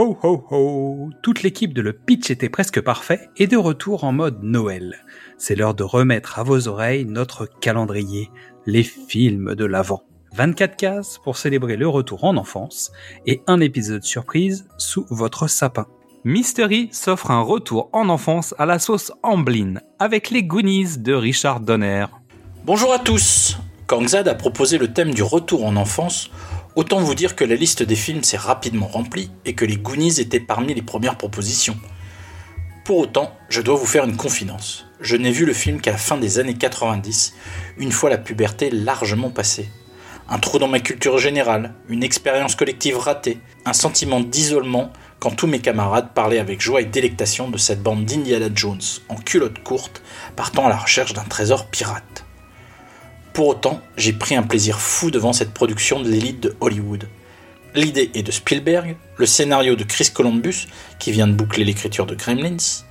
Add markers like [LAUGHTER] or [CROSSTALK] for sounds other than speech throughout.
ho ho Toute l'équipe de Le Pitch était presque parfait et de retour en mode Noël. C'est l'heure de remettre à vos oreilles notre calendrier, les films de l'Avent. 24 cases pour célébrer le retour en enfance et un épisode surprise sous votre sapin. Mystery s'offre un retour en enfance à la sauce Amblin avec les Goonies de Richard Donner. Bonjour à tous Quand Xad a proposé le thème du retour en enfance, autant vous dire que la liste des films s'est rapidement remplie et que les Goonies étaient parmi les premières propositions. Pour autant, je dois vous faire une confidence. Je n'ai vu le film qu'à la fin des années 90, une fois la puberté largement passée. Un trou dans ma culture générale, une expérience collective ratée, un sentiment d'isolement quand tous mes camarades parlaient avec joie et délectation de cette bande d'Indiana Jones en culotte courte partant à la recherche d'un trésor pirate. Pour autant, j'ai pris un plaisir fou devant cette production de l'élite de Hollywood. L'idée est de Spielberg, le scénario de Chris Columbus, qui vient de boucler l'écriture de Gremlins.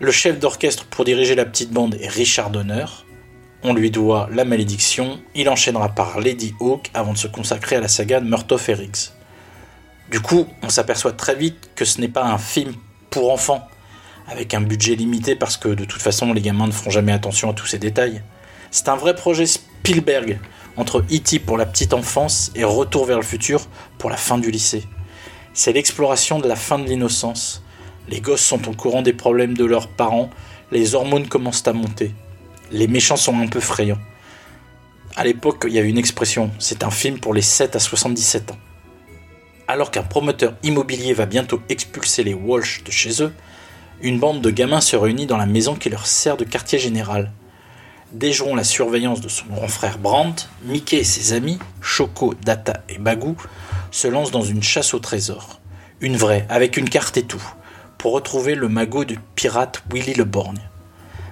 Le chef d'orchestre pour diriger la petite bande est Richard Donner. On lui doit La Malédiction, il enchaînera par Lady Hawk avant de se consacrer à la saga de Murtaugh et Du coup, on s'aperçoit très vite que ce n'est pas un film pour enfants, avec un budget limité parce que de toute façon les gamins ne feront jamais attention à tous ces détails. C'est un vrai projet Spielberg, entre E.T. pour la petite enfance et Retour vers le futur pour la fin du lycée. C'est l'exploration de la fin de l'innocence. Les gosses sont au courant des problèmes de leurs parents, les hormones commencent à monter. Les méchants sont un peu frayants. À l'époque, il y avait une expression, c'est un film pour les 7 à 77 ans. Alors qu'un promoteur immobilier va bientôt expulser les Walsh de chez eux, une bande de gamins se réunit dans la maison qui leur sert de quartier général déjouant la surveillance de son grand frère Brandt, Mickey et ses amis, Choco, Data et Bagou, se lancent dans une chasse au trésor. Une vraie, avec une carte et tout, pour retrouver le magot du pirate Willy le Borgne.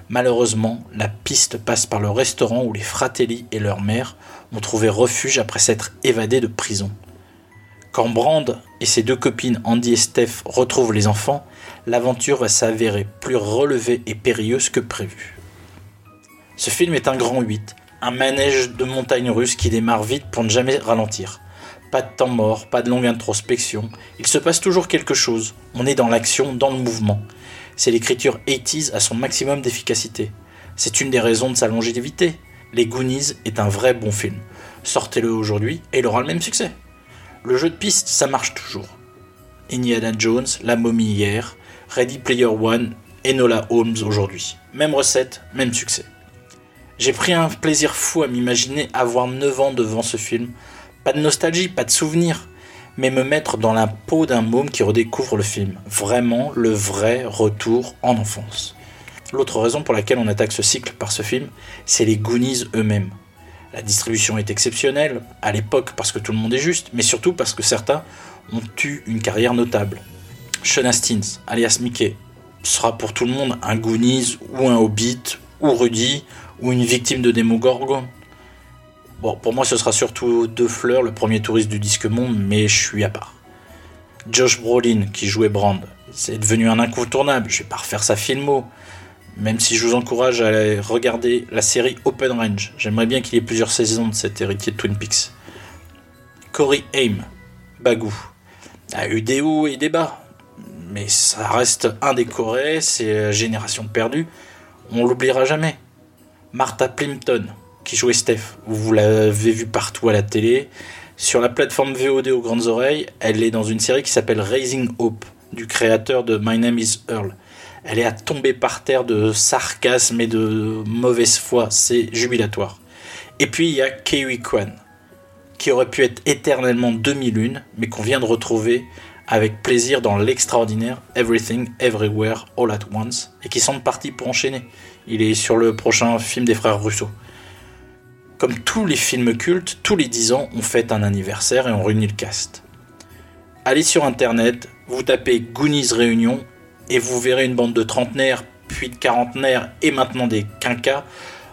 Malheureusement, la piste passe par le restaurant où les Fratelli et leur mère ont trouvé refuge après s'être évadés de prison. Quand Brand et ses deux copines Andy et Steph retrouvent les enfants, l'aventure va s'avérer plus relevée et périlleuse que prévu. Ce film est un grand 8, un manège de montagne russe qui démarre vite pour ne jamais ralentir. Pas de temps mort, pas de longue introspection, il se passe toujours quelque chose, on est dans l'action, dans le mouvement. C'est l'écriture 80s à son maximum d'efficacité. C'est une des raisons de sa longévité. Les Goonies est un vrai bon film. Sortez-le aujourd'hui et il aura le même succès. Le jeu de piste, ça marche toujours. Indiana Jones, La momie hier, Ready Player One, Enola Holmes aujourd'hui. Même recette, même succès. J'ai pris un plaisir fou à m'imaginer avoir 9 ans devant ce film. Pas de nostalgie, pas de souvenir, mais me mettre dans la peau d'un môme qui redécouvre le film. Vraiment le vrai retour en enfance. L'autre raison pour laquelle on attaque ce cycle par ce film, c'est les Goonies eux-mêmes. La distribution est exceptionnelle, à l'époque parce que tout le monde est juste, mais surtout parce que certains ont eu une carrière notable. Sean Astins, alias Mickey, sera pour tout le monde un Goonies ou un Hobbit ou Rudy ou une victime de Démogorgon. Bon, pour moi, ce sera surtout Deux Fleurs, le premier touriste du disque monde, mais je suis à part. Josh Brolin, qui jouait Brand, c'est devenu un incontournable. Je vais pas refaire sa filmo, même si je vous encourage à regarder la série Open Range. J'aimerais bien qu'il y ait plusieurs saisons de cet héritier de Twin Peaks. Corey Haim, Bagou, a eu des hauts et des bas, mais ça reste indécoré, c'est Génération perdue, on l'oubliera jamais. Martha Plimpton, qui jouait Steph. Vous l'avez vu partout à la télé. Sur la plateforme VOD aux grandes oreilles, elle est dans une série qui s'appelle Raising Hope, du créateur de My Name is Earl. Elle est à tomber par terre de sarcasme et de mauvaise foi. C'est jubilatoire. Et puis il y a Kiwi Kwan, qui aurait pu être éternellement 2001, mais qu'on vient de retrouver avec plaisir dans l'extraordinaire Everything Everywhere All at Once, et qui semble parti pour enchaîner. Il est sur le prochain film des frères Russo. Comme tous les films cultes, tous les 10 ans, on fête un anniversaire et on réunit le cast. Allez sur internet, vous tapez Goonies Réunion et vous verrez une bande de trentenaires, puis de quarantenaires et maintenant des quinquas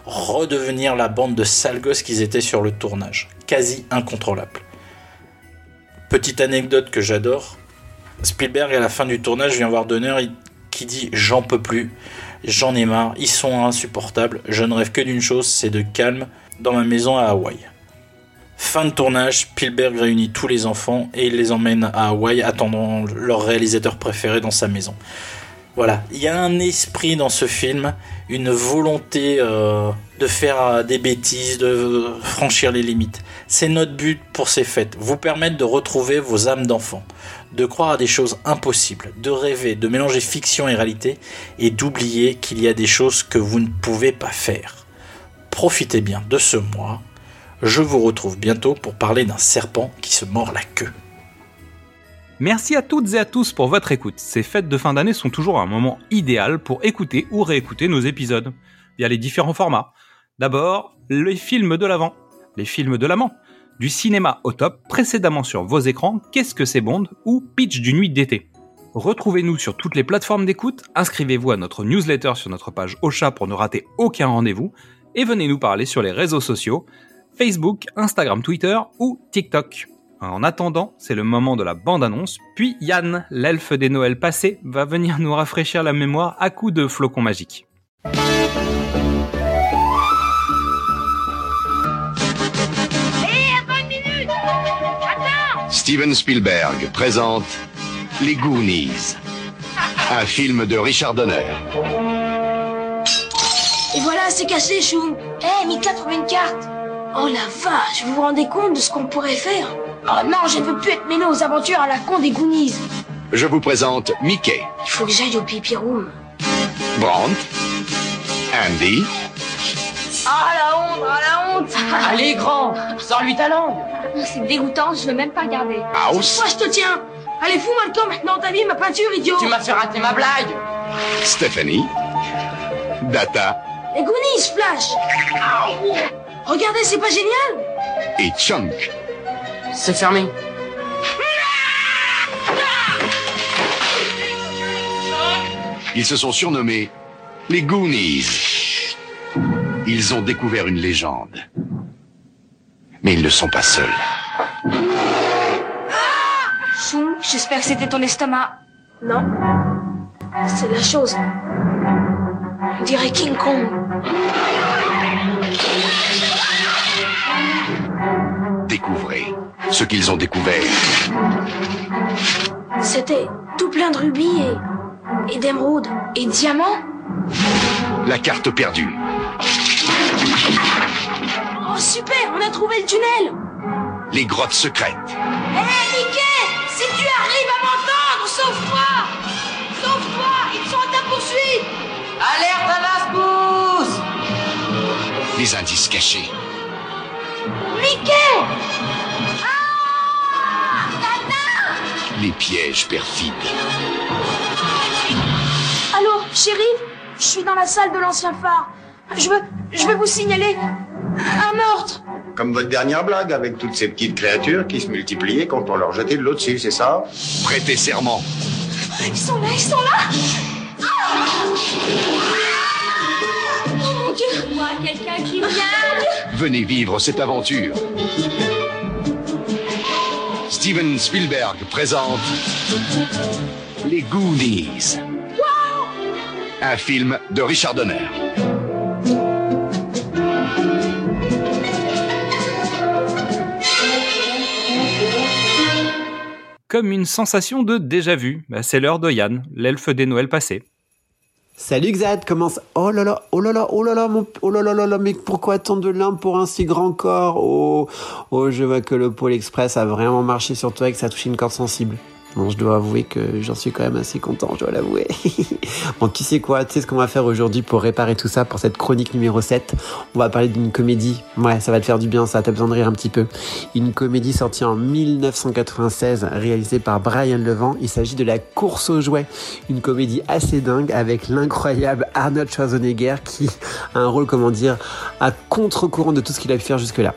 redevenir la bande de sales gosses qu'ils étaient sur le tournage. Quasi incontrôlable. Petite anecdote que j'adore. Spielberg à la fin du tournage vient voir Donner qui dit j'en peux plus. J'en ai marre, ils sont insupportables. Je ne rêve que d'une chose, c'est de calme dans ma maison à Hawaï. Fin de tournage, Spielberg réunit tous les enfants et il les emmène à Hawaï attendant leur réalisateur préféré dans sa maison. Voilà, il y a un esprit dans ce film, une volonté euh, de faire euh, des bêtises, de franchir les limites. C'est notre but pour ces fêtes, vous permettre de retrouver vos âmes d'enfants, de croire à des choses impossibles, de rêver, de mélanger fiction et réalité, et d'oublier qu'il y a des choses que vous ne pouvez pas faire. Profitez bien de ce mois. Je vous retrouve bientôt pour parler d'un serpent qui se mord la queue. Merci à toutes et à tous pour votre écoute. Ces fêtes de fin d'année sont toujours un moment idéal pour écouter ou réécouter nos épisodes via les différents formats. D'abord, les films de l'avant, les films de l'amant, du cinéma au top précédemment sur vos écrans, Qu'est-ce que c'est Bond ou Pitch du nuit d'été. Retrouvez-nous sur toutes les plateformes d'écoute, inscrivez-vous à notre newsletter sur notre page Ocha pour ne rater aucun rendez-vous et venez nous parler sur les réseaux sociaux Facebook, Instagram, Twitter ou TikTok. En attendant, c'est le moment de la bande-annonce, puis Yann, l'elfe des Noëls passés, va venir nous rafraîchir la mémoire à coups de flocons magiques. Steven Spielberg présente Les Goonies, un film de Richard Donner. Et voilà, c'est cassé, Chou. Eh, Mika trouve une carte. Oh la vache, vous vous rendez compte de ce qu'on pourrait faire? Oh non, je ne veux plus être mêlé aux aventures à la con des Goonies. Je vous présente Mickey, Il faut que j'aille au pipi room. Brandt, Andy, Ah la honte, ah la honte Allez, grand, sors-lui ta langue. C'est dégoûtant, je veux même pas regarder. House, Moi, je te tiens? Allez, fous-moi le camp maintenant, t'as vu ma peinture, idiot Tu m'as fait rater ma blague. Stephanie, Data Les Goonies, Flash Regardez, c'est pas génial et Chunk. C'est fermé. Ils se sont surnommés les Goonies. Ils ont découvert une légende. Mais ils ne sont pas seuls. Chou, j'espère que c'était ton estomac. Non C'est la chose. On dirait King Kong. Découvrez ce qu'ils ont découvert. C'était tout plein de rubis et, et d'émeraudes et de diamants. La carte perdue. Oh super, on a trouvé le tunnel Les grottes secrètes. Hé Mickey, si tu arrives à m'entendre, sauve-toi Sauve-toi, ils sont à ta poursuite Alerte à la pousse Les indices cachés. Mickey Les pièges perfides. Allô, shérif Je suis dans la salle de l'ancien phare. Je veux, je veux vous signaler un meurtre Comme votre dernière blague avec toutes ces petites créatures qui se multipliaient quand on leur jetait de l'eau dessus, c'est ça? Prêtez serment. Ils sont là, ils sont là Ah Oh mon Dieu quelqu'un qui vient Venez vivre cette aventure. Steven Spielberg présente Les Goonies. Un film de Richard Donner. Comme une sensation de déjà-vu, bah, c'est l'heure de Yann, l'elfe des Noëls passés. Salut Xad, comment ça Oh là là, oh là là, oh là là, mon... oh là là là là, mais pourquoi tant de limbes pour un si grand corps? Oh, oh, je vois que le Pôle Express a vraiment marché sur toi et que ça a touché une corde sensible. Je dois avouer que j'en suis quand même assez content, je dois l'avouer. [LAUGHS] bon, tu sais quoi, tu sais ce qu'on va faire aujourd'hui pour réparer tout ça, pour cette chronique numéro 7 On va parler d'une comédie. Ouais, ça va te faire du bien, ça, t'as besoin de rire un petit peu. Une comédie sortie en 1996, réalisée par Brian Levent. Il s'agit de La course aux jouets. Une comédie assez dingue avec l'incroyable Arnold Schwarzenegger qui a un rôle, comment dire, à contre-courant de tout ce qu'il a pu faire jusque-là.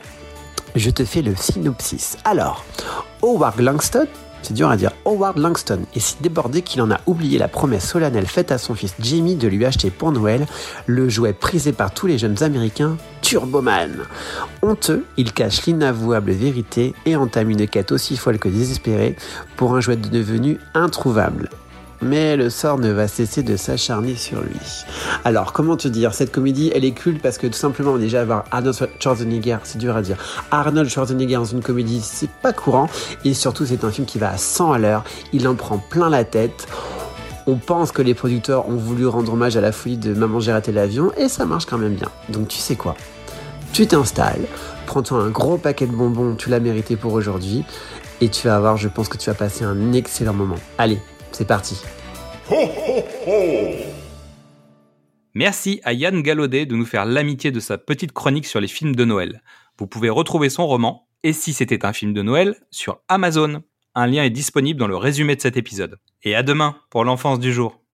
Je te fais le synopsis. Alors, Howard Langston, c'est dur à dire, Howard Langston est si débordé qu'il en a oublié la promesse solennelle faite à son fils Jimmy de lui acheter pour Noël le jouet prisé par tous les jeunes américains, Turboman. Honteux, il cache l'inavouable vérité et entame une quête aussi folle que désespérée pour un jouet devenu introuvable. Mais le sort ne va cesser de s'acharner sur lui. Alors, comment te dire? Cette comédie, elle est culte parce que tout simplement, déjà, avoir Arnold Schwarzenegger, c'est dur à dire. Arnold Schwarzenegger dans une comédie, c'est pas courant. Et surtout, c'est un film qui va à 100 à l'heure. Il en prend plein la tête. On pense que les producteurs ont voulu rendre hommage à la folie de Maman j'ai raté l'avion et ça marche quand même bien. Donc tu sais quoi? Tu t'installes, prends-toi un gros paquet de bonbons, tu l'as mérité pour aujourd'hui et tu vas voir, je pense que tu vas passer un excellent moment. Allez, c'est parti. Merci à Yann Gallaudet de nous faire l'amitié de sa petite chronique sur les films de Noël. Vous pouvez retrouver son roman Et si c'était un film de Noël sur Amazon. Un lien est disponible dans le résumé de cet épisode. Et à demain pour l'enfance du jour.